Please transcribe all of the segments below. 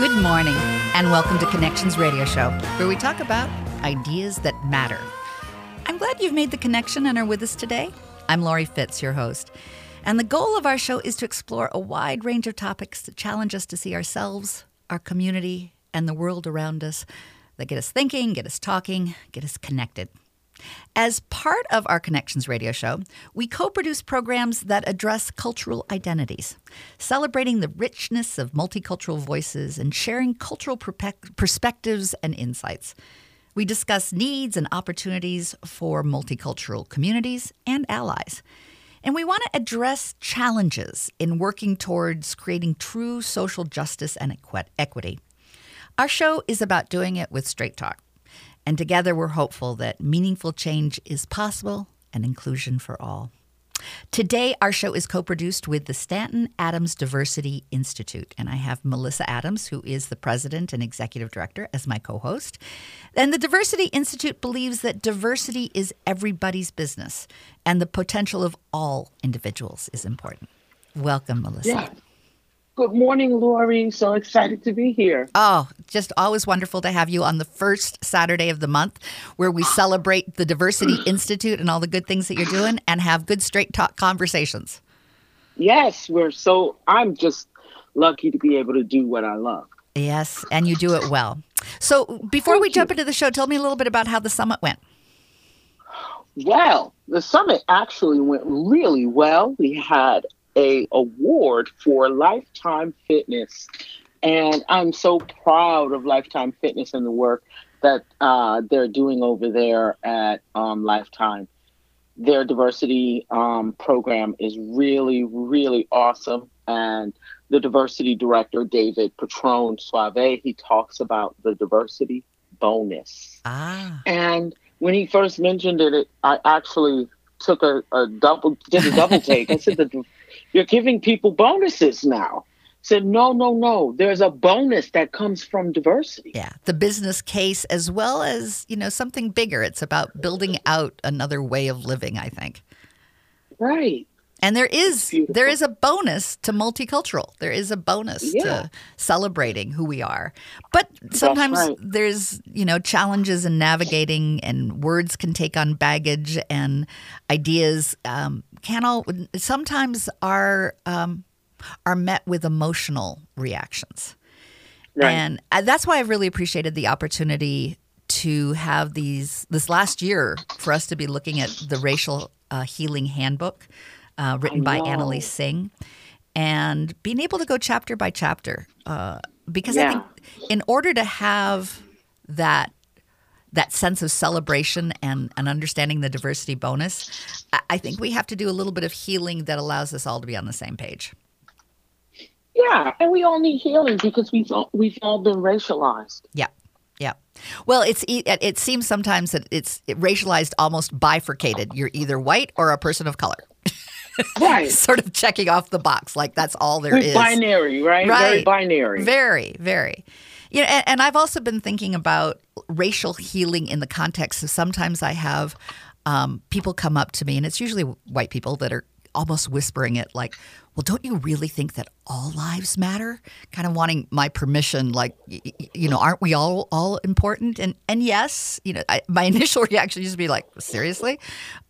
Good morning, and welcome to Connections Radio Show, where we talk about ideas that matter. I'm glad you've made the connection and are with us today. I'm Laurie Fitz, your host. And the goal of our show is to explore a wide range of topics that challenge us to see ourselves, our community, and the world around us that get us thinking, get us talking, get us connected. As part of our Connections radio show, we co produce programs that address cultural identities, celebrating the richness of multicultural voices and sharing cultural perspectives and insights. We discuss needs and opportunities for multicultural communities and allies. And we want to address challenges in working towards creating true social justice and equity. Our show is about doing it with straight talk. And together we're hopeful that meaningful change is possible and inclusion for all. Today, our show is co produced with the Stanton Adams Diversity Institute, and I have Malissa Adams, who is the president and executive director, as my co host. And the Diversity Institute believes that diversity is everybody's business, and the potential of all individuals is important. Welcome, Malissa. Yeah. Good morning, Laurie. So excited to be here. Oh, just always wonderful to have you on the first Saturday of the month where we celebrate the Diversity Institute and all the good things that you're doing and have good straight talk conversations. Yes, we're so, I'm just lucky to be able to do what I love. Yes, and you do it well. So before Thank we jump into the show, tell me a little bit about how the summit went. Well, the summit actually went really well. We had a award for Lifetime Fitness, and I'm so proud of Lifetime Fitness and the work that uh, they're doing over there at um, Lifetime. Their diversity um, program is really, really awesome, and the diversity director David Patron Suave he talks about the diversity bonus. Ah. And when he first mentioned it, it I actually took a, a double did a double take. I said the you're giving people bonuses now. Said, no, no, no. There's a bonus that comes from diversity. Yeah. The business case, as well as, you know, something bigger. It's about building out another way of living, I think. Right. And there is there is a bonus to multicultural. There is a bonus yeah. to celebrating who we are. But sometimes right. there's, you know, challenges in navigating and words can take on baggage and ideas um, can all sometimes are um, are met with emotional reactions. Right. And uh, that's why I've really appreciated the opportunity to have these this last year for us to be looking at the racial uh, healing handbook uh, written by Anneliese Singh, and being able to go chapter by chapter. Uh, because yeah. I think in order to have that that sense of celebration and, and understanding the diversity bonus, I think we have to do a little bit of healing that allows us all to be on the same page. Yeah, and we all need healing because we've all, we've all been racialized. Yeah. Yeah. Well, it's it, it seems sometimes that it's racialized almost bifurcated. You're either white or a person of color. right. sort of checking off the box like that's all there is. Binary, right? right? Very binary. Very, very. You know, and, and I've also been thinking about racial healing in the context of sometimes I have um, people come up to me, and it's usually white people that are almost whispering it like, well, don't you really think that all lives matter? Kind of wanting my permission, like, you know, aren't we all all important? And and yes, you know, I, my initial reaction used to be like, seriously.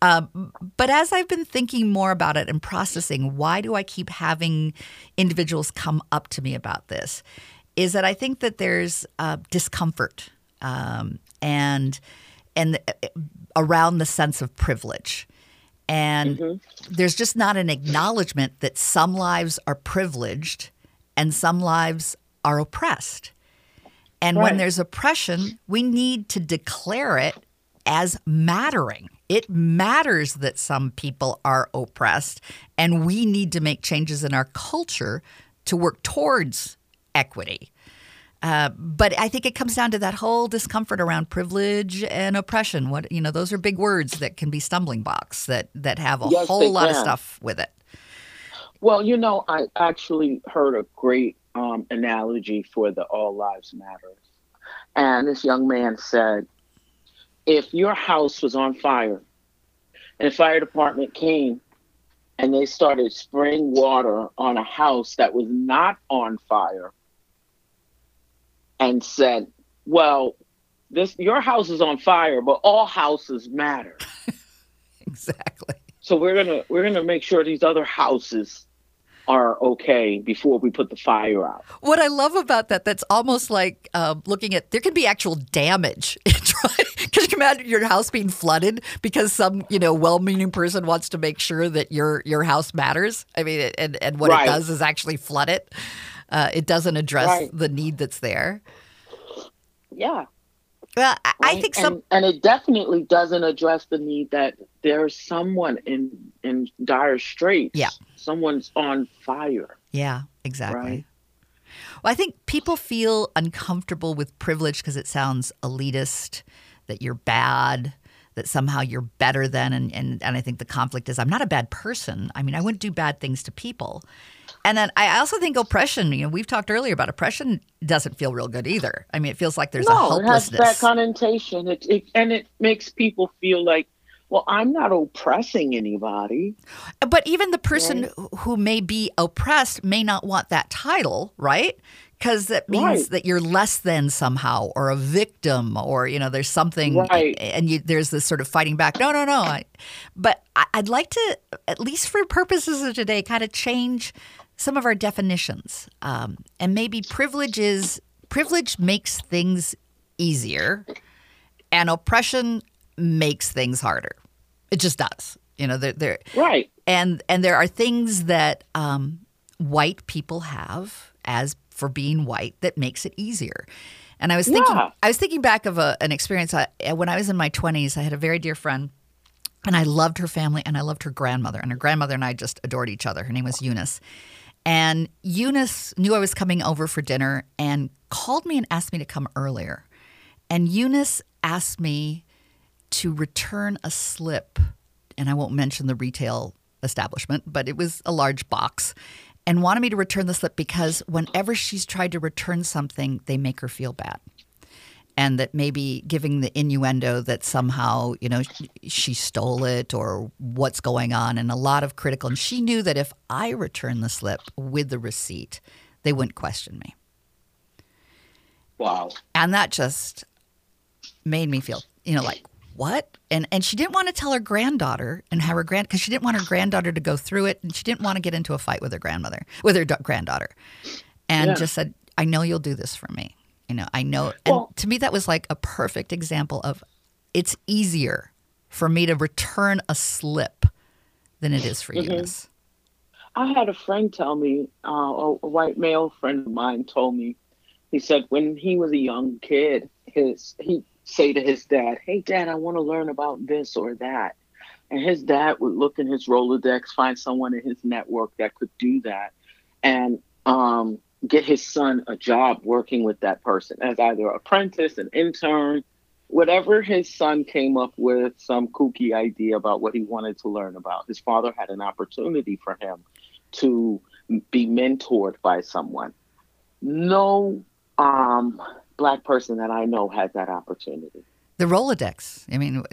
Um, but as I've been thinking more about it and processing, why do I keep having individuals come up to me about this? Is that I think that there's uh, discomfort um, and and uh, around the sense of privilege. And mm-hmm. there's just not an acknowledgement that some lives are privileged and some lives are oppressed. And right. when there's oppression, we need to declare it as mattering. It matters that some people are oppressed, and we need to make changes in our culture to work towards equity. Uh, but I think it comes down to that whole discomfort around privilege and oppression. What you know, those are big words that can be stumbling blocks that that have a yes, whole lot can. of stuff with it. Well, you know, I actually heard a great um, analogy for the All Lives Matters, and this young man said, "If your house was on fire, and the fire department came." And they started spraying water on a house that was not on fire and said, "Well, this your house is on fire, but all houses matter." exactly. So we're gonna we're gonna make sure these other houses are okay before we put the fire out. What I love about that, that's almost like uh, looking at there can be actual damage. Because you can imagine your house being flooded because some you know well-meaning person wants to make sure that your your house matters. I mean, and and what right. it does is actually flood it. Uh, it doesn't address right. the need that's there. Yeah. Well, I, right? I think some, and, and, it definitely doesn't address the need that there's someone in in dire straits. Yeah, someone's on fire. Yeah, exactly. Right? Well, I think people feel uncomfortable with privilege because it sounds elitist, that you're bad, that somehow you're better than. And, and, and I think the conflict is I'm not a bad person. I mean, I wouldn't do bad things to people. And then I also think oppression, you know, we've talked earlier about oppression doesn't feel real good either. I mean, it feels like there's no, a hopelessness. It has that connotation. It, it, and it makes people feel like well, I'm not oppressing anybody. But even the person right. who may be oppressed may not want that title, right? Because that means right. that you're less than somehow, or a victim, or you know, there's something, right. and you, there's this sort of fighting back. No, no, no. I, but I, I'd like to, at least for purposes of today, kind of change some of our definitions, um, and maybe privilege is privilege makes things easier, and oppression makes things harder. It just does. You know, they're, they're right. And and there are things that um, white people have as for being white that makes it easier. And I was thinking, yeah. I was thinking back of a, an experience I, when I was in my twenties. I had a very dear friend, and I loved her family, and I loved her grandmother, and her grandmother and I just adored each other. Her name was Eunice, and Eunice knew I was coming over for dinner and called me and asked me to come earlier. And Eunice asked me to return a slip, and I won't mention the retail establishment, but it was a large box, and wanted me to return the slip because whenever she's tried to return something, they make her feel bad. And that maybe giving the innuendo that somehow, you know, she stole it or what's going on, and a lot of critical. And she knew that if I returned the slip with the receipt, they wouldn't question me. Wow. And that just made me feel, you know, like, what? And and she didn't want to tell her granddaughter and have her grand because she didn't want her granddaughter to go through it, and she didn't want to get into a fight with her grandmother, with her granddaughter, and yeah. just said, "I know you'll do this for me. You know, I know." And well, to me, that was like a perfect example of it's easier for me to return a slip than it is for mm-hmm. Eunice. I had a friend tell me, uh, a, a white male friend of mine told me, he said when he was a young kid, his he say to his dad, Hey, dad, I want to learn about this or that. And his dad would look in his Rolodex, find someone in his network that could do that, and um, get his son a job working with that person as either an apprentice, an intern, whatever his son came up with, some kooky idea about what he wanted to learn about. His father had an opportunity for him to be mentored by someone. No um, black person that I know has that opportunity. The Rolodex. I mean,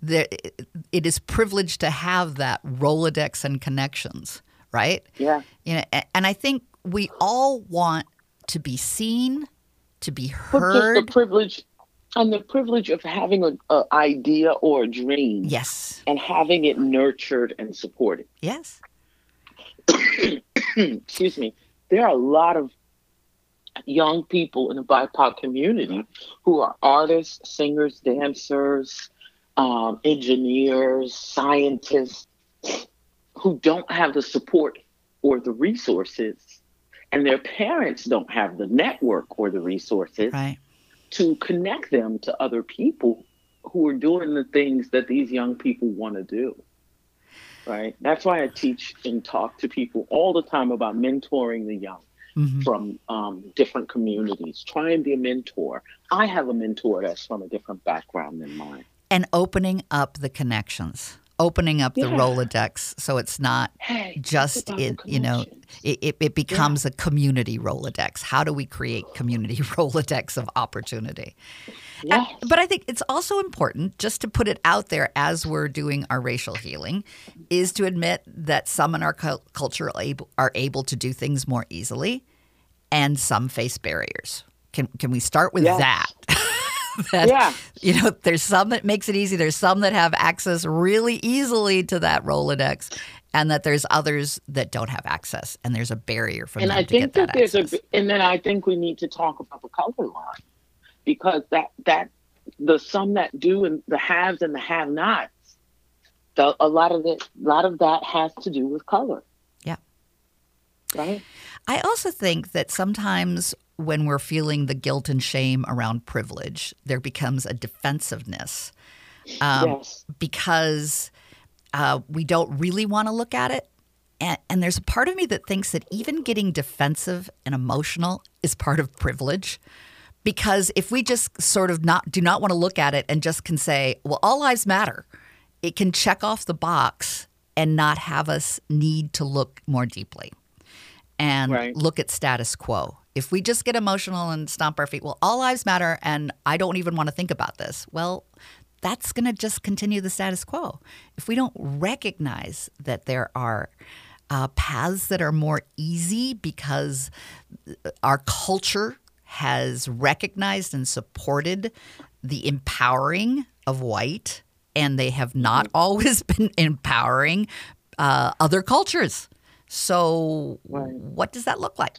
there, it is privileged to have that Rolodex and connections, right? Yeah. You know, and I think we all want to be seen, to be heard. the privilege and the privilege of having an idea or a dream. Yes. And having it nurtured and supported. Yes. Excuse me. There are a lot of young people in the BIPOC community who are artists, singers, dancers, um, engineers, scientists, who don't have the support or the resources, and their parents don't have the network or the resources right. to connect them to other people who are doing the things that these young people want to do. Right. That's why I teach and talk to people all the time about mentoring the young mm-hmm. from um, different communities. Try and be a mentor. I have a mentor that's from a different background than mine. And opening up the connections opening up yeah. the Rolodex so it's not hey, just it, you know it, it becomes yeah. a community Rolodex. How do we create community Rolodex of opportunity? Yes. And, but I think it's also important just to put it out there as we're doing our racial healing is to admit that some in our culture are able, are able to do things more easily and some face barriers Can can we start with Yes. that? that Yeah. you know, there's some that makes it easy. There's some that have access really easily to that Rolodex, and that there's others that don't have access, and there's a barrier for and them I to think get that, that there's access. a, and then I think we need to talk about the color line because that that the some that do and the haves and the have-nots. The, a lot of it, a lot of that has to do with color. Yeah. Right. I also think that sometimes when we're feeling the guilt and shame around privilege, there becomes a defensiveness um, yes. because uh, we don't really want to look at it. And, and there's a part of me that thinks that even getting defensive and emotional is part of privilege. Because if we just sort of not do not want to look at it and just can say, well, all lives matter, it can check off the box and not have us need to look more deeply and Right. look at status quo. If we just get emotional and stomp our feet, well, all lives matter and I don't even want to think about this. Well, that's going to just continue the status quo. If we don't recognize that there are uh, paths that are more easy because our culture has recognized and supported the empowering of white, and they have not always been empowering uh, other cultures. So, Right. what does that look like?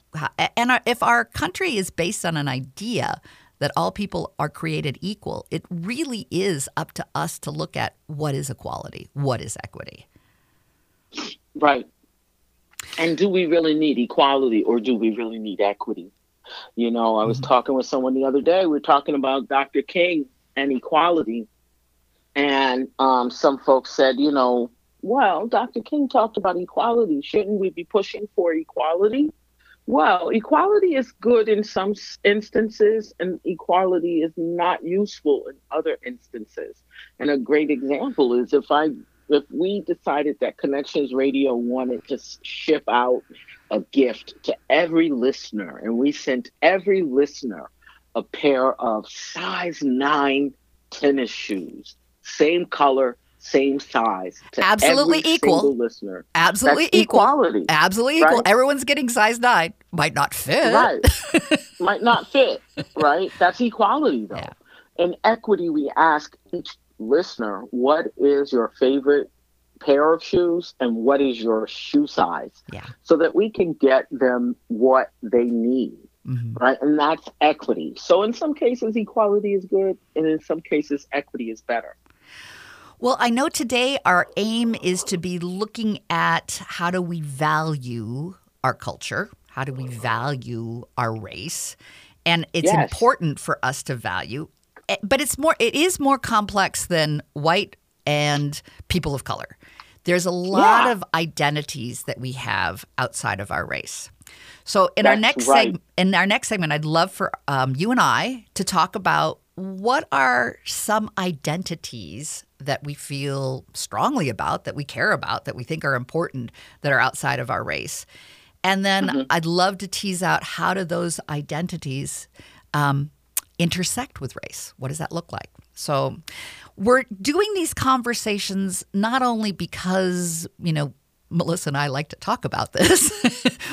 And our- if our country is based on an idea that all people are created equal, it really is up to us to look at what is equality, what is equity. Right. And do we really need equality or do we really need equity? You know, I was talking with someone the other day. We were talking about Dr. King and equality. And um, some folks said, you know, well, Dr. King talked about equality. Shouldn't we be pushing for equality? Well, equality is good in some instances, and equality is not useful in other instances. And a great example is if I if we decided that Connections Radio wanted to ship out a gift to every listener, and we sent every listener a pair of size nine tennis shoes, same color, same size, Absolutely equal. listener. Absolutely That's equal. equality. Absolutely equal. Right? Everyone's getting size nine. Might not fit. Right. Might not fit, right? That's equality, though. Yeah. In equity, we ask each listener, what is your favorite pair of shoes and what is your shoe size? Yeah. So that we can get them what they need, Mhm. right? And that's equity. So in some cases, equality is good, and in some cases, equity is better. Well, I know today our aim is to be looking at how do we value our culture? How do we value our race? And it's Yes. important for us to value, eh, but it's more it is more complex than white and people of color. There's a lot Yeah. of identities that we have outside of our race. So in our next right. segment, in our next segment, I'd love for um, you and I to talk about what are some identities that we feel strongly about, that we care about, that we think are important, that are outside of our race. And then Mm-hmm. I'd love to tease out how do those identities um, intersect with race? What does that look like? So we're doing these conversations not only because, you know, Malissa and I like to talk about this,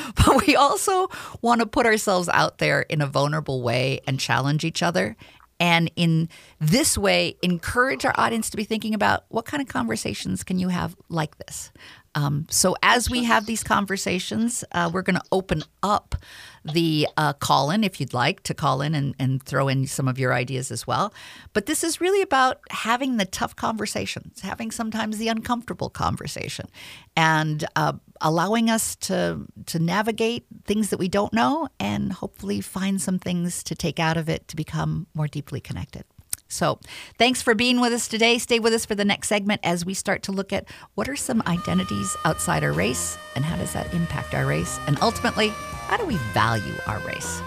but we also want to put ourselves out there in a vulnerable way and challenge each other. And in this way, encourage our audience to be thinking about what kind of conversations can you have like this. Um, so as we have these conversations, uh, we're going to open up the uh, call in if you'd like to call in and, and throw in some of your ideas as well. But this is really about having the tough conversations, having sometimes the uncomfortable conversation, and uh, allowing us to to navigate things that we don't know, and hopefully find some things to take out of it to become more deeply connected. So, thanks for being with us today. Stay with us for the next segment as we start to look at what are some identities outside our race and how does that impact our race? And ultimately, how do we value our race?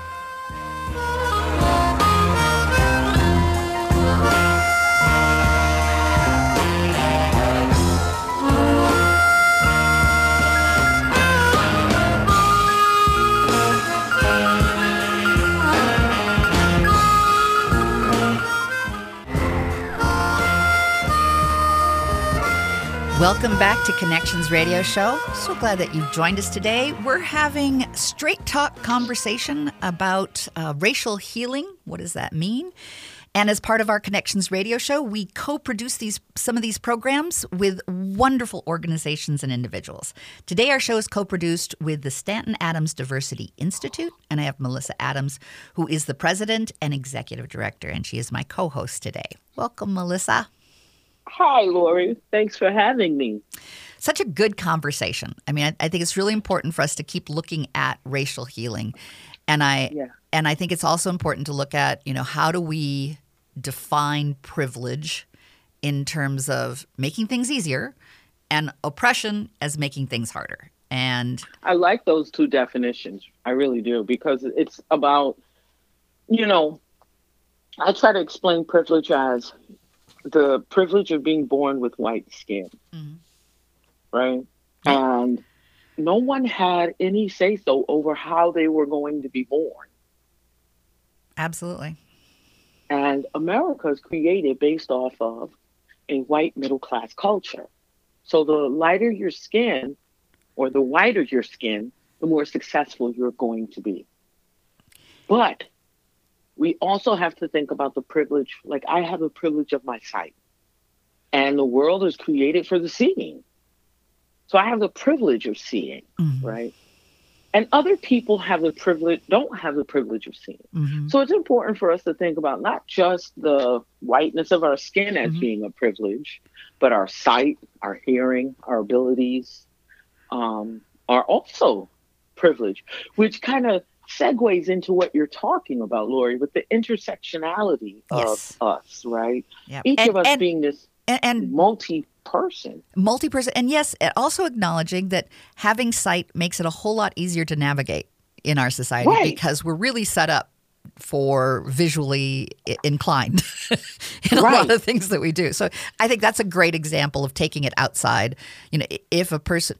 Welcome back to Connections Radio Show. So glad that you've joined us today. We're having straight talk conversation about uh, racial healing. What does that mean? And as part of our Connections Radio Show, we co-produce these some of these programs with wonderful organizations and individuals. Today, our show is co-produced with the Stanton Adams Diversity Institute, and I have Malissa Adams, who is the president and executive director, and she is my co-host today. Welcome, Malissa. Hi, Laurie. Thanks for having me. Such a good conversation. I mean, I, I think it's really important for us to keep looking at racial healing, and I Yeah. and I think it's also important to look at you know how do we define privilege in terms of making things easier, and oppression as making things harder. And I like those two definitions. I really do because it's about, you know, I try to explain privilege as the privilege of being born with white skin, Mhm. right? And no one had any say so over how they were going to be born. absolutely, And America is created based off of a white middle class culture. So the lighter your skin or the whiter your skin, the more successful you're going to be. But we also have to think about the privilege. Like I have the privilege of my sight, and the world is created for the seeing. So I have the privilege of seeing, Mhm. right? And other people have the privilege, don't have the privilege of seeing. Mhm. So it's important for us to think about not just the whiteness of our skin as Mhm. being a privilege, but our sight, our hearing, our abilities um, are also privilege, which kind of segues into what you're talking about, Laurie, with the intersectionality Yes. of us, right? yeah, Each and, of us and, being this and, and multi person. multi-person and yes also acknowledging that having sight makes it a whole lot easier to navigate in our society Right. because we're really set up for visually inclined in a lot of things that we do so i think that's a great example of taking it outside you know if a person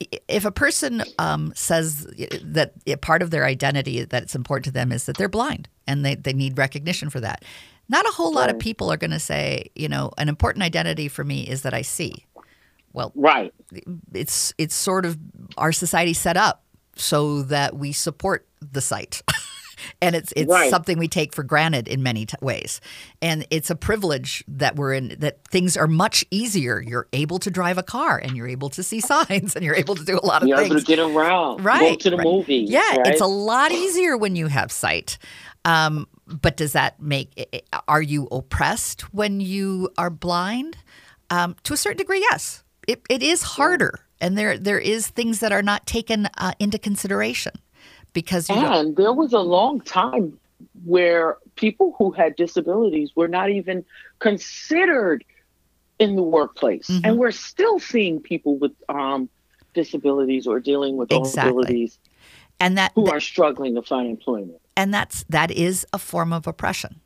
if a person um, says that part of their identity that it's important to them is that they're blind and they, they need recognition for that. Not a whole lot of people are going to say you know an important identity for me is that i see. Well Right. it's it's sort of our society set up so that we support the sight and it's it's Right. something we take for granted in many t- ways and it's a privilege that we're in that things are much easier you're able to drive a car and you're able to see signs and you're able to do a lot of You're able things to get around, go Right, to the right. movies. yeah, right? it's a lot easier when you have sight. Um, but does that make? Are you oppressed when you are blind? Um, to a certain degree, yes. It, it is harder, and there there is things that are not taken uh, into consideration because And there was a long time where people who had disabilities were not even considered in the workplace. Mhm. And we're still seeing people with um, disabilities or dealing with Exactly. disabilities and that who are struggling to find employment. and that's that is a form of oppression.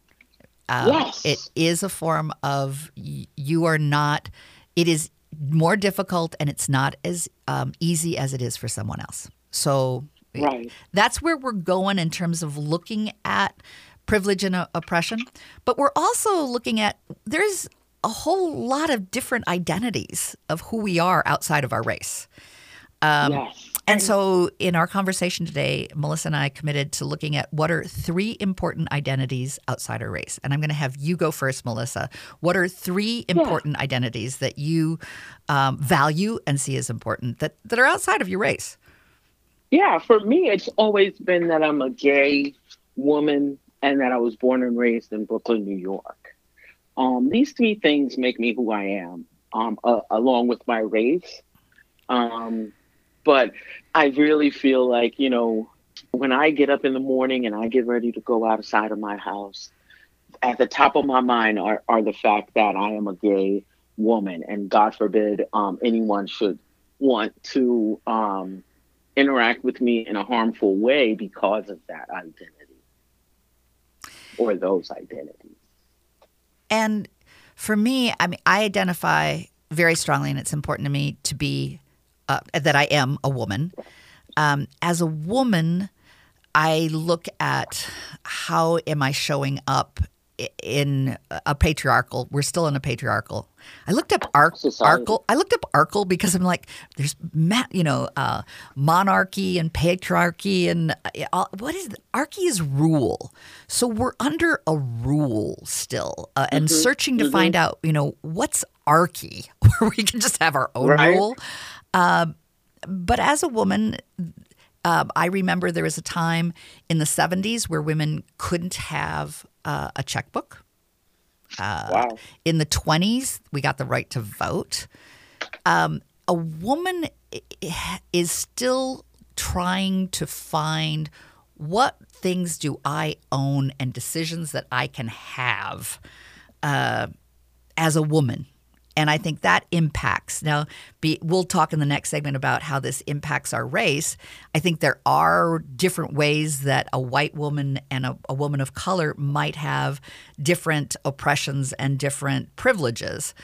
Um, Yes. it is a form of you are not. It is more difficult, and it's not as um, easy as it is for someone else. So Right. that's where we're going in terms of looking at privilege and oppression. But we're also looking at there's a whole lot of different identities of who we are outside of our race. Um, yes. And so, in our conversation today, Malissa and I committed to looking at what are three important identities outside our race. And I'm going to have you go first, Malissa. What are three important identities that you um, value and see as important that, that are outside of your race? Yeah, for me, it's always been that I'm a gay woman and that I was born and raised in Brooklyn, New York. Um, these three things make me who I am, um, uh, along with my race. Um, but I really feel like, you know, when I get up in the morning and I get ready to go outside of my house, at the top of my mind are, are the fact that I am a gay woman, and God forbid um, anyone should want to um, interact with me in a harmful way because of that identity or those identities. And for me, I mean, I identify very strongly, and it's important to me to be uh, that I am a woman. Um, as a woman, I look at how am I showing up in a patriarchal. We're still in a patriarchal. I looked up arc, arcal. I looked up arcal because I'm like, there's ma- you know uh, monarchy and patriarchy and uh, what is the, archy is rule. So we're under a rule still, uh, and searching to find out you know what's archy, where we can just have our own Right. rule. Um, but as a woman, um, I remember there was a time in the 70s where women couldn't have uh, a checkbook. wow. In the 20s, we got the right to vote. Um, a woman is still trying to find what things do I own and decisions that I can have uh, as a woman. And I think that impacts. Now, be, we'll talk in the next segment about how this impacts our race. I think there are different ways that a white woman and a, a woman of color might have different oppressions and different privileges.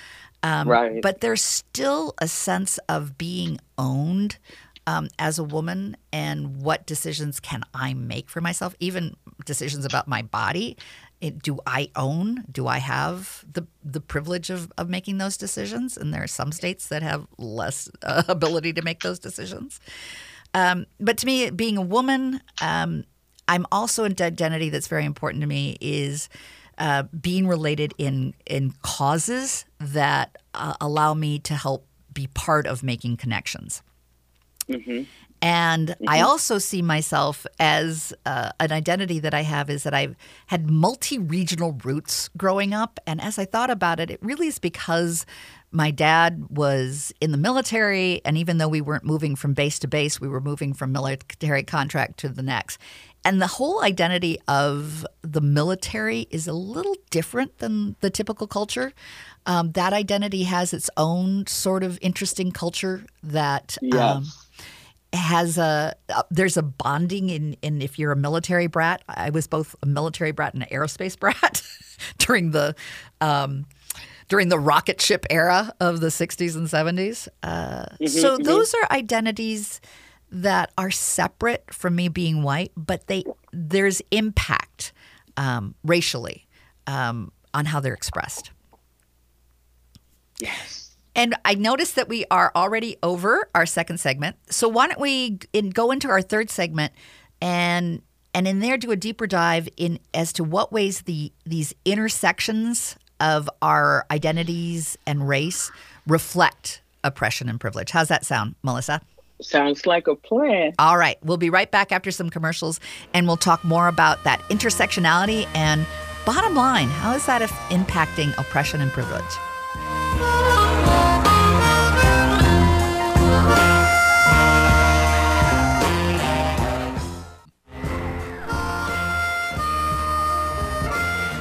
Um, Right. But there's still a sense of being owned um, as a woman and what decisions can I make for myself, even decisions about my body. It, do I own? Do I have the the privilege of, of making those decisions? And there are some states that have less uh, ability to make those decisions. Um, but to me, being a woman, um, I'm also an identity that's very important to me is uh, being related in in causes that uh, allow me to help be part of making connections. And I also see myself as uh, an identity that I have is that I've had multi regional roots growing up. And as I thought about it, it really is because my dad was in the military. And even though we weren't moving from base to base, we were moving from military contract to the next. And the whole identity of the military is a little different than the typical culture. Um, that identity has its own sort of interesting culture that. Yes. Um, has a uh, there's a bonding in in if you're a military brat. I was both a military brat and an aerospace brat during the um, during the rocket ship era of the 60s and 70s. Uh, so those are identities that are separate from me being white, but they there's impact um, racially um, on how they're expressed. yes. And I noticed that we are already over our second segment. So why don't we in, go into our third segment and and in there do a deeper dive in as to what ways the these intersections of our identities and race reflect oppression and privilege. How's that sound, Malissa? Sounds like a plan. All right, we'll be right back after some commercials and we'll talk more about that intersectionality and bottom line, how is that impacting oppression and privilege?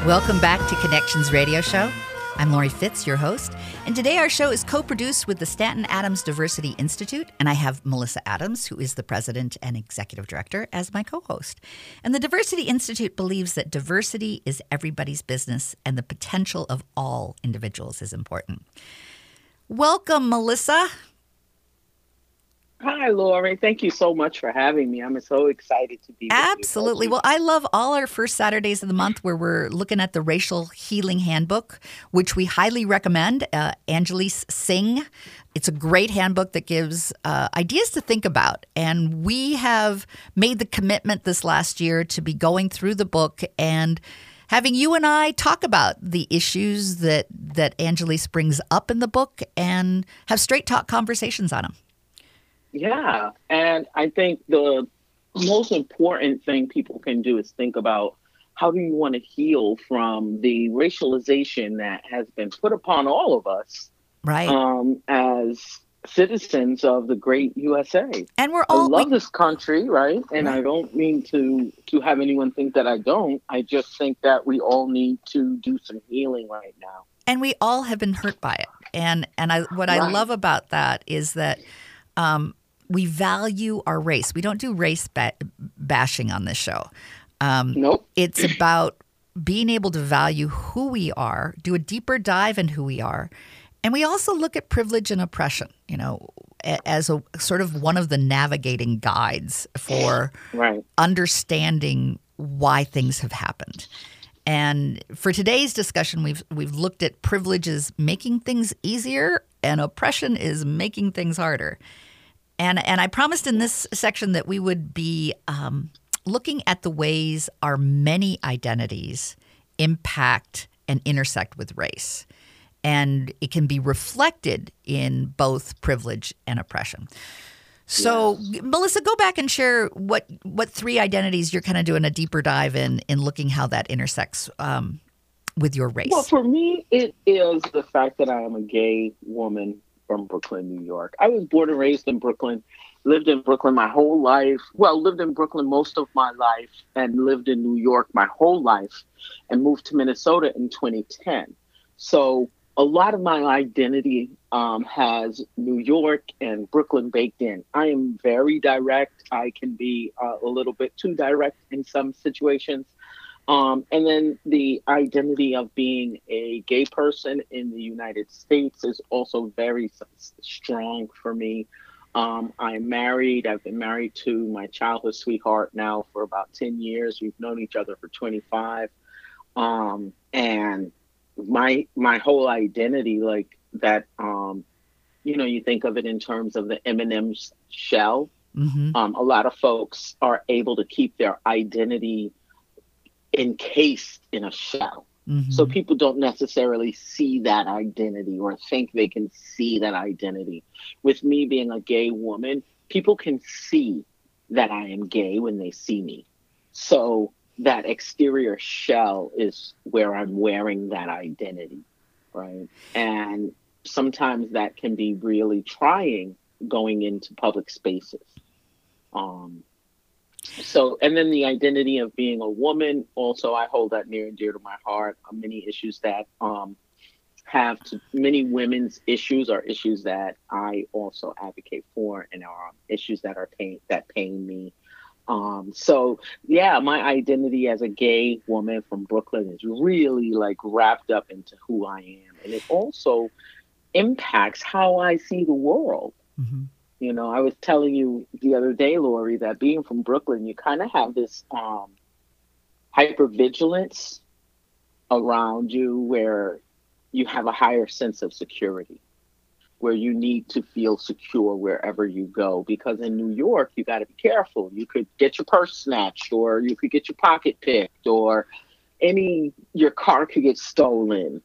Welcome back to Connections Radio Show. I'm Laurie Fitz, your host, and today our show is co produced with the Stanton Adams Diversity Institute, and I have Malissa Adams, who is the president and executive director, as my co host. And the Diversity Institute believes that diversity is everybody's business and the potential of all individuals is important. Welcome, Malissa. Hi, Laurie. Thank you so much for having me. I'm so excited to be. Absolutely. Well, I love all our first Saturdays of the month where we're looking at the Racial Healing Handbook, which we highly recommend. Uh, Anneliese Singh. It's a great handbook that gives uh, ideas to think about. And we have made the commitment this last year to be going through the book and having you and I talk about the issues that, that Anneliese brings up in the book and have straight talk conversations on them. Yeah. And I think the most important thing people can do is think about how do you want to heal from the racialization that has been put upon all of us Right. um, as citizens of the great USA. and we're all I love we- this country, right? And I don't mean to to have anyone think that I don't. I just think that we all need to do some healing right now. and we all have been hurt by it. And and I what I love about that is that um, we value our race. We don't do race ba- bashing on this show. Um, Nope. it's about being able to value who we are, do a deeper dive in who we are, and we also look at privilege and oppression. You know, as a sort of one of the navigating guides for Right. understanding why things have happened. And for today's discussion, we've we've looked at privileges making things easier and oppression is making things harder. And and I promised in this section that we would be um, looking at the ways our many identities impact and intersect with race. And it can be reflected in both privilege and oppression. So, yes. Malissa, go back and share what what three identities you're kind of doing a deeper dive in in looking how that intersects um, with your race. Well, for me, it is the fact that I am a gay woman from Brooklyn, New York. I was born and raised in Brooklyn, lived in Brooklyn my whole life. Well, lived in Brooklyn most of my life, and lived in New York my whole life, and moved to Minnesota in 2010. So a lot of my identity um, has New York and Brooklyn baked in. I am very direct. I can be uh, a little bit too direct in some situations. Um, and then the identity of being a gay person in the United States is also very strong for me. Um, I'm married. I've been married to my childhood sweetheart now for about 10 years. We've known each other for 25. Um, and my my whole identity like that um you know you think of it in terms of the m&m's shell mm-hmm. um, a lot of folks are able to keep their identity encased in a shell mm-hmm. so people don't necessarily see that identity or think they can see that identity with me being a gay woman people can see that i am gay when they see me so that exterior shell is where I'm wearing that identity, right? And sometimes that can be really trying going into public spaces. Um, so, and then the identity of being a woman, also, I hold that near and dear to my heart. Uh, many issues that um, have to, many women's issues are issues that I also advocate for, and are issues that are pain that pain me. Um, so yeah, my identity as a gay woman from Brooklyn is really like wrapped up into who I am, and it also impacts how I see the world. Mm-hmm. You know, I was telling you the other day, Laurie, that being from Brooklyn, you kind of have this um, hypervigilance around you where you have a higher sense of security where you need to feel secure wherever you go. Because in New York, you got to be careful. You could get your purse snatched, or you could get your pocket picked, or any your car could get stolen.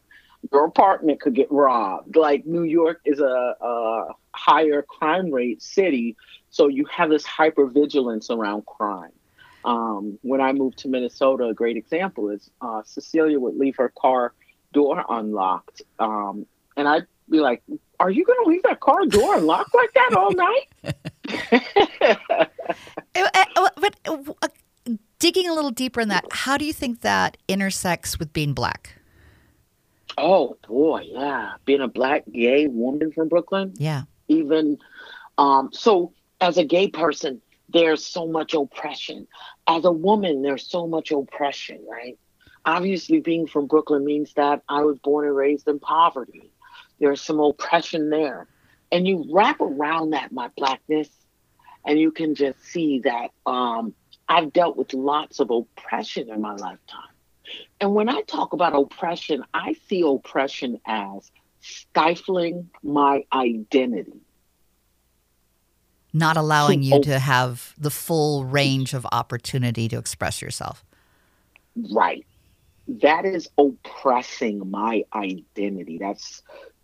Your apartment could get robbed. Like New York is a, a higher crime rate city, so you have this hyper vigilance around crime. Um, when I moved to Minnesota, a great example is uh, Cecilia would leave her car door unlocked, um, and I'd be like, are you going to leave that car door unlocked like that all night? Uh, uh, but uh, digging a little deeper in that, how do you think that intersects with being black? Oh boy, yeah, being a black gay woman from Brooklyn. Yeah. Even um, so, as a gay person, there's so much oppression. As a woman, there's so much oppression, right? Obviously, being from Brooklyn means that I was born and raised in poverty there's some oppression there. And you wrap around that my blackness, and you can just see that um, I've dealt with lots of oppression in my lifetime. And when I talk about oppression, I see oppression as stifling my identity. Not allowing you to have the full range of opportunity to express yourself. Right. That is oppressing my identity. That's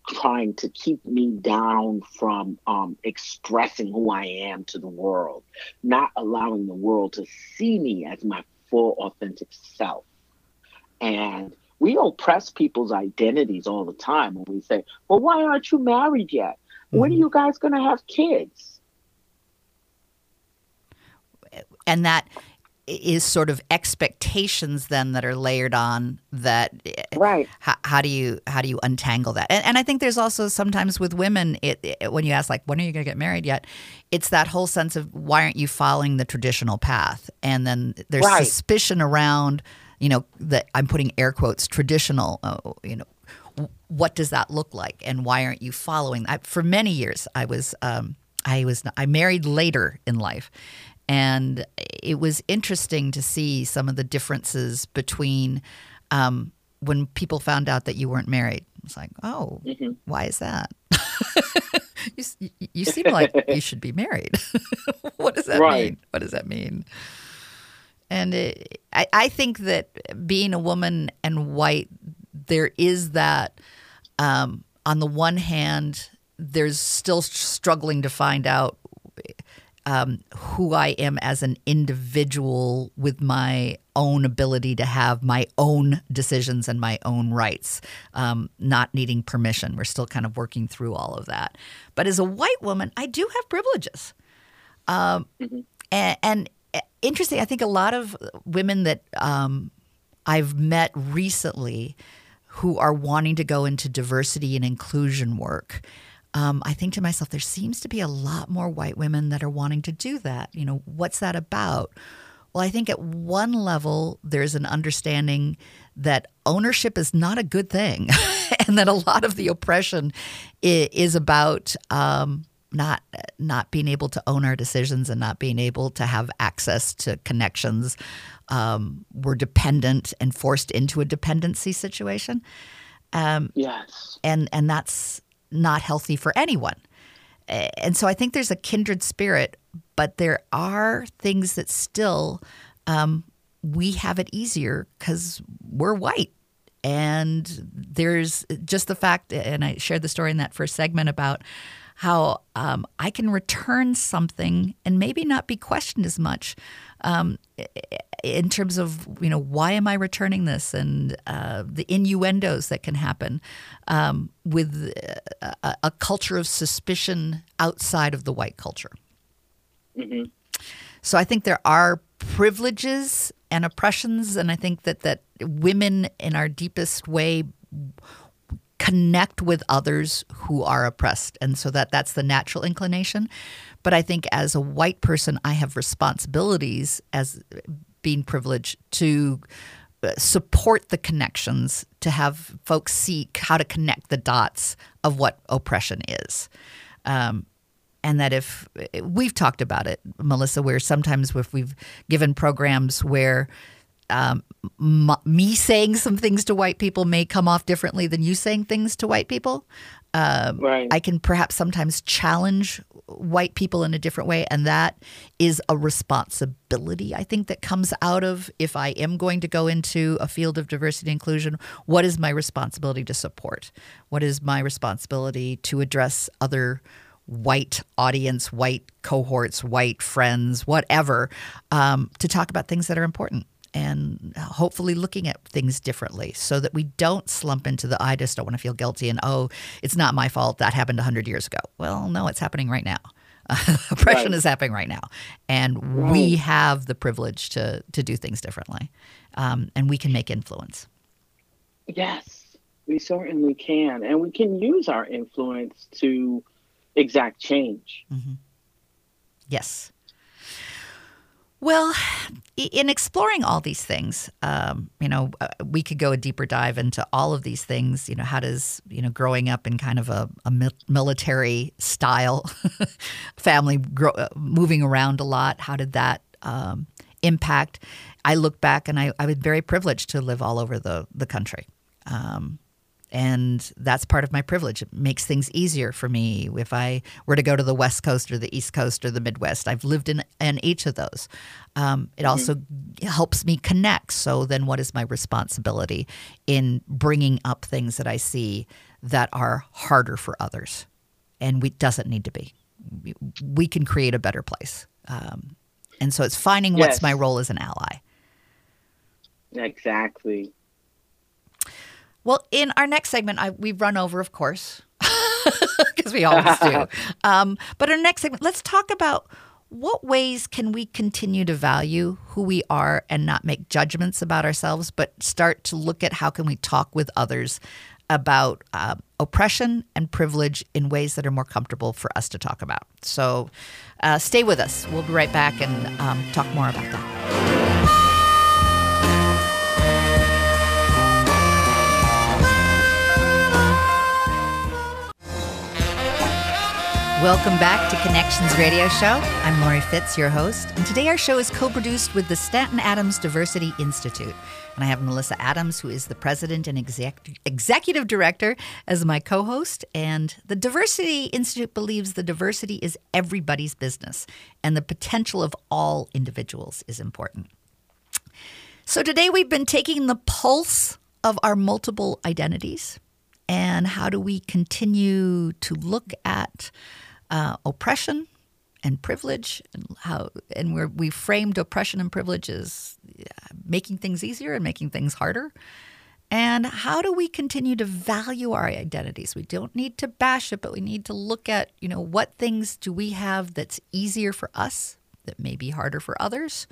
trying to keep me down from um, expressing who I am to the world, not allowing the world to see me as my full, authentic self. And we oppress people's identities all the time when we say, Well, why aren't you married yet? Mm-hmm. When are mm-hmm. you guys going to have kids? And that is sort of expectations then that are layered on that right how, how do you how do you untangle that and, and i think there's also sometimes with women it, it, when you ask like when are you going to get married yet it's that whole sense of why aren't you following the traditional path and then there's right. suspicion around you know that i'm putting air quotes traditional uh, you know what does that look like and why aren't you following I, for many years i was um, I was I married later in life, and it was interesting to see some of the differences between um, when people found out that you weren't married. It's like, oh, mm-hmm. why is that? you, you seem like you should be married. what does that right. mean? What does that mean? And it, I, I think that being a woman and white, there is that. Um, on the one hand, there's still struggling to find out um, who I am as an individual with my own ability to have my own decisions and my own rights, um, not needing permission. We're still kind of working through all of that. But as a white woman, I do have privileges. Um, mm-hmm. and, and, interesting, I think a lot of women that um, I've met recently who are wanting to go into diversity and inclusion work um, I think to myself, there seems to be a lot more white women that are wanting to do that. You know, what's that about? Well, I think at one level, there's an understanding that ownership is not a good thing, and that a lot of the oppression is about um, not not being able to own our decisions and not being able to have access to connections. Um, we're dependent and forced into a dependency situation. Um, yes, and and that's not healthy for anyone. And so I think there's a kindred spirit, but there are things that still um, we have it easier because we're white. And there's just the fact, and I shared the story in that first segment about how um, I can return something and maybe not be questioned as much um, in terms of you know why am I returning this and uh, the innuendos that can happen um, with a, a, culture of suspicion outside of the white culture. Mm-hmm. So I think there are privileges and oppressions, and I think that that women in our deepest way connect with others who are oppressed. And so that that's the natural inclination. But i think as a white person i have responsibilities as being privileged to uh, support the connections to have folks seek how to connect the dots of what oppression is. Um, and that if we've talked about it Malissa where sometimes if we've given programs where um, m- me saying some things to white people may come off differently than you saying things to white people. Um, right. I can perhaps sometimes challenge white people in a different way, and that is a responsibility I think that comes out of if I am going to go into a field of diversity inclusion. What is my responsibility to support? What is my responsibility to address other? white audience, white cohorts, white friends, whatever, um, to talk about things that are important and hopefully looking at things differently so that we don't slump into the I just don't want to feel guilty and oh, it's not my fault. That happened 100 years ago. Well, no, it's happening right now. oppression right. is happening right now. And right. we have the privilege to, to do things differently. Um, and we can make influence. Yes, we certainly can. And we can use our influence to exact change. Mm-hmm. Yes. Well, in exploring all these things, um, you know, uh, we could go a deeper dive into all of these things. You know, how does you know growing up in kind of a, a military style family, grow, uh, moving around a lot, how did that um, impact? I look back and I, I was very privileged to live all over the the country. Um, and that's part of my privilege. It makes things easier for me if I were to go to the West Coast or the East Coast or the Midwest. I've lived in, in each of those. Um, it mm-hmm. also helps me connect. So then, what is my responsibility in bringing up things that I see that are harder for others, and we doesn't need to be. We, can create a better place. Um, and so it's finding yes. what's my role as an ally. Exactly. Well, in our next segment, I, we've run over, of course, because we always do. Um, but our next segment, let's talk about what ways can we continue to value who we are and not make judgments about ourselves, but start to look at how can we talk with others about uh, oppression and privilege in ways that are more comfortable for us to talk about. So uh, stay with us. We'll be right back and um, talk more about that. Welcome back to Connections Radio Show. I'm Laurie Fitz, your host, and today our show is co produced with the Stanton Adams Diversity Institute. And I have Malissa Adams, who is the president and exec- executive director, as my co host. And the Diversity Institute believes the diversity is everybody's business, and the potential of all individuals is important. So today we've been taking the pulse of our multiple identities and how do we continue to look at uh, oppression and privilege and how and where we framed oppression and privilege as making things easier and making things harder. And how do we continue to value our identities? We don't need to bash it but we need to look at you know what things do we have that's easier for us that may be harder for others?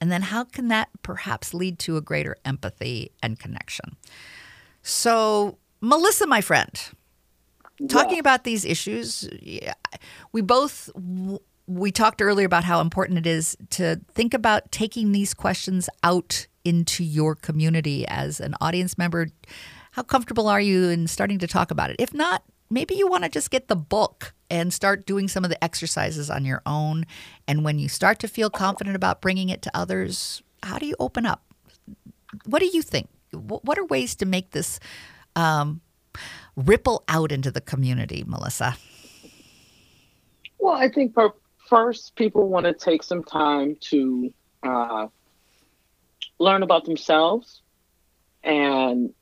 And then how can that perhaps lead to a greater empathy and connection? So Malissa my friend talking Yeah. about these issues yeah, we both we talked earlier about how important it is to think about taking these questions out into your community as an audience member. How comfortable are you in starting to talk about it? If not maybe you want to just get the book and start doing some of the exercises on your own. And when you start to feel confident about bringing it to others how do you open up? What do you think? What are ways to make this um, ripple out into the community, Malissa? Well, I think first, people want to take some time to uh, learn about themselves. And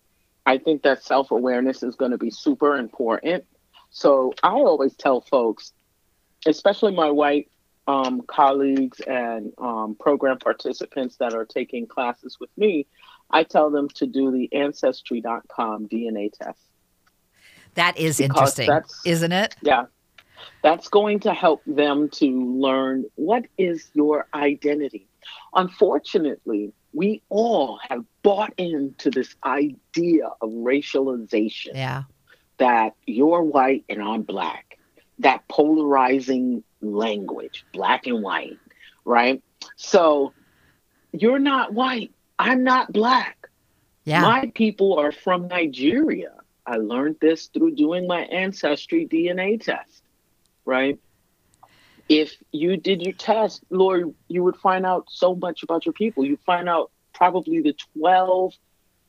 I think that self awareness is going to be super important. So I always tell folks, especially my white um, colleagues and um, program participants that are taking classes with me, I tell them to do the ancestry.com DNA test. That is interesting, isn't it? Yeah. That's going to help them to learn what is your identity. Unfortunately, we all have bought into this idea of racialization Yeah. that you're white and I'm black, that polarizing language, black and white, right? So you're not white. I'm not black. Yeah. My people are from Nigeria. I learned this through doing my ancestry DNA test, right? If you did your test, Lord, you would find out so much about your people. You find out probably the 12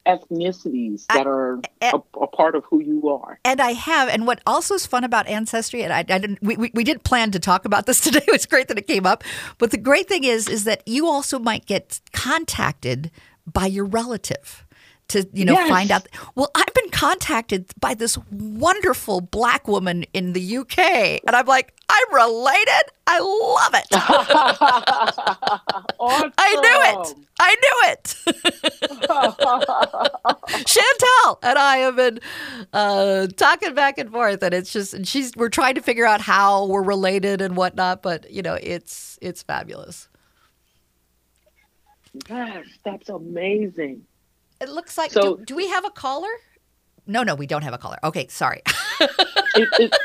ethnicities that are a, a part of who you are. and I have. And what also is fun about ancestry, and I, I didn't, we, we, we didn't plan to talk about this today. It's great that it came up. But the great thing is, is that you also might get contacted by your relative to, you know, Yes. find out. Well, I've been contacted by this wonderful black woman in the UK, and I'm like, I'm related. I love it. awesome. I knew it. I knew it. Chantel and I have been uh, talking back and forth, and it's just and she's we're trying to figure out how we're related and whatnot. But you know, it's it's fabulous. Yes, that's amazing. It looks like. So- do, do we have a caller? No, no, we don't have a caller. Okay, sorry. It, it,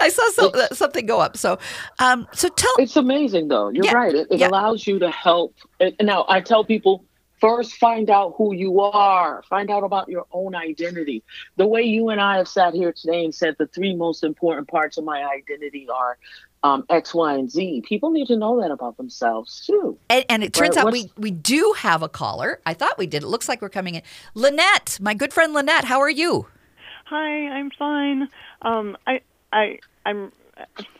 I saw so, something go up. So, um, so tell. It's amazing, though. You're Yeah, right. It, it yeah. allows you to help. And now I tell people first find out who you are, find out about your own identity. The way you and I have sat here today and said the three most important parts of my identity are um, X, Y, and Z. People need to know that about themselves too. And, and it turns Right, out we, we do have a caller. I thought we did. It looks like we're coming in. Lynette, my good friend Lynette, how are you? Hi, I'm fine. Um, I, I, I'm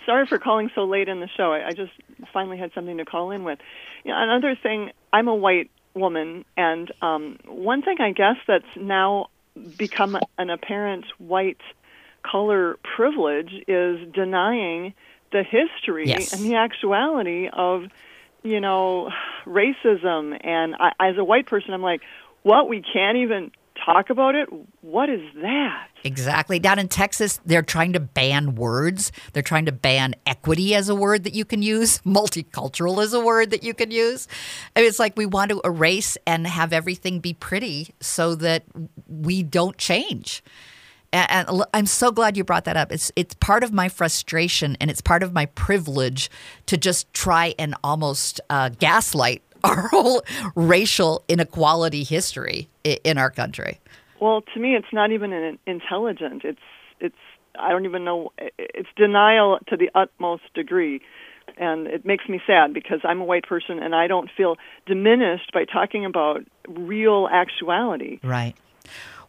sorry for calling so late in the show. I, I just finally had something to call in with. You know, another thing, I'm a white woman, and um, one thing I guess that's now become an apparent white color privilege is denying the history Yes. and the actuality of, you know, racism. And I, as a white person, I'm like, what? We can't even talk about it? What is that? Exactly. Down in Texas, they're trying to ban words. They're trying to ban equity as a word that you can use, multicultural as a word that you can use. I mean, it's like we want to erase and have everything be pretty so that we don't change. And, and I'm so glad you brought that up. It's it's part of my frustration and it's part of my privilege to just try and almost uh, gaslight our whole racial inequality history in our country. Well, to me, it's not even an intelligent. It's it's I don't even know. It's denial to the utmost degree. And it makes me sad because I'm a white person and I don't feel diminished by talking about real actuality. Right.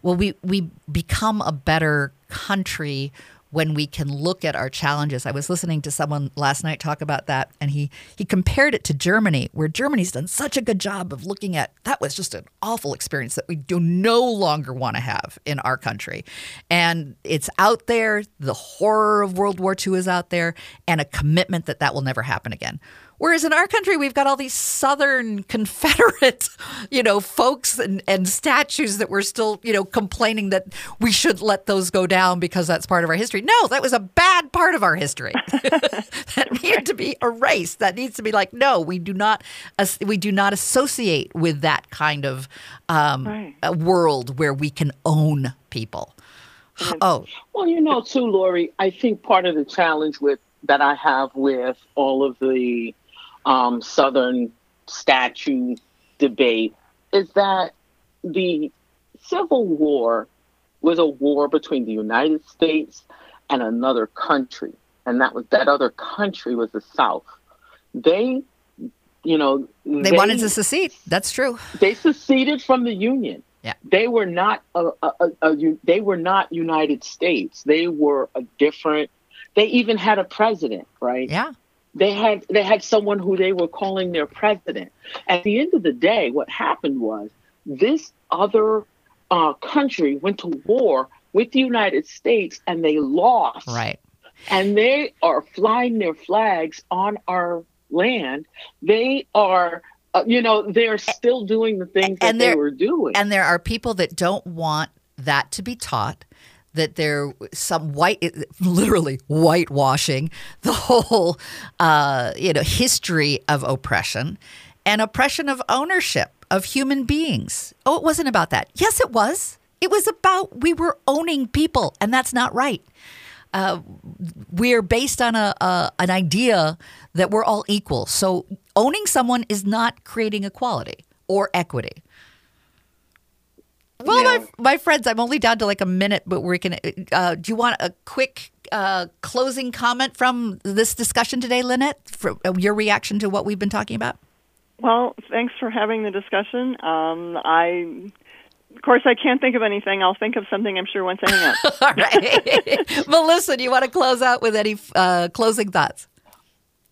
Well, we, we become a better country when we can look at our challenges. I was listening to someone last night talk about that, and he he compared it to Germany, where Germany's done such a good job of looking at that was just an awful experience that we do no longer want to have in our country, and it's out there. The horror of World War II is out there, and a commitment that that will never happen again. Whereas in our country, we've got all these Southern Confederate, you know, folks and, and statues that we're still, you know, complaining that we should let those go down because that's part of our history. No, that was a bad part of our history that needed to be erased. That needs to be like, no, we do not, we do not associate with that kind of um, right. a world where we can own people. Oh, well, you know, too, Laurie. I think part of the challenge with that I have with all of the um, Southern statue debate is that the Civil War was a war between the United States and another country, and that was that other country was the South. They, you know, they, they wanted to secede. That's true. They seceded from the Union. Yeah. They were not a, a, a, a, they were not United States. They were a different. They even had a president, right? Yeah they had they had someone who they were calling their president. At the end of the day, what happened was this other uh, country went to war with the United States and they lost. Right. And they are flying their flags on our land. They are uh, you know, they're still doing the things and that they were doing. And there are people that don't want that to be taught that there some white literally whitewashing the whole uh, you know history of oppression and oppression of ownership of human beings. Oh it wasn't about that. Yes it was. It was about we were owning people and that's not right. Uh, we're based on a, a an idea that we're all equal. So owning someone is not creating equality or equity well, yeah. my my friends, I'm only down to like a minute, but we're gonna. Uh, do you want a quick uh, closing comment from this discussion today, Lynette? For uh, your reaction to what we've been talking about? Well, thanks for having the discussion. Um, I of course, I can't think of anything. I'll think of something, I'm sure, once I hang up. All right. Malissa, do you want to close out with any uh, closing thoughts?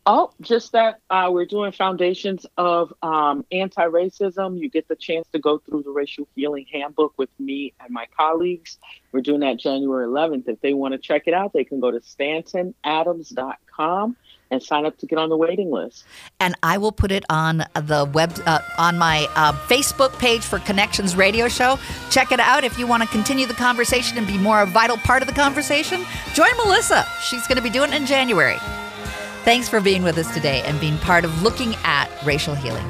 Oh, just that uh, we're doing foundations of um, anti racism. You get the chance to go through the racial healing handbook with me and my colleagues. We're doing that January 11th. If they want to check it out, they can go to stantonadams.com and sign up to get on the waiting list. And I will put it on the web uh, on my uh, Facebook page for Connections Radio Show. Check it out if you want to continue the conversation and be more a vital part of the conversation. Join Malissa. She's going to be doing it in January. Thanks for being with us today and being part of looking at racial healing.